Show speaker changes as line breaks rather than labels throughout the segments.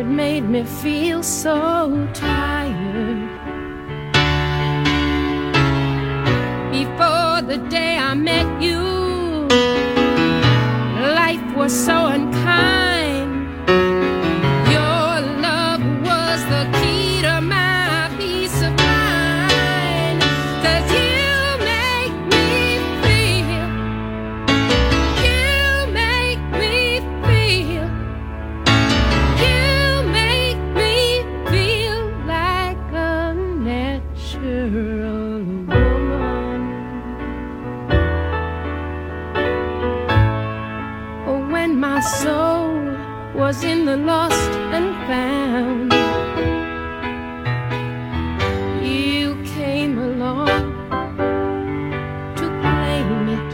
It made me feel so tired. Before the day I met you, life was so unkind. The lost and found. You came along to claim it.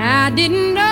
I didn't know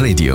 Radio.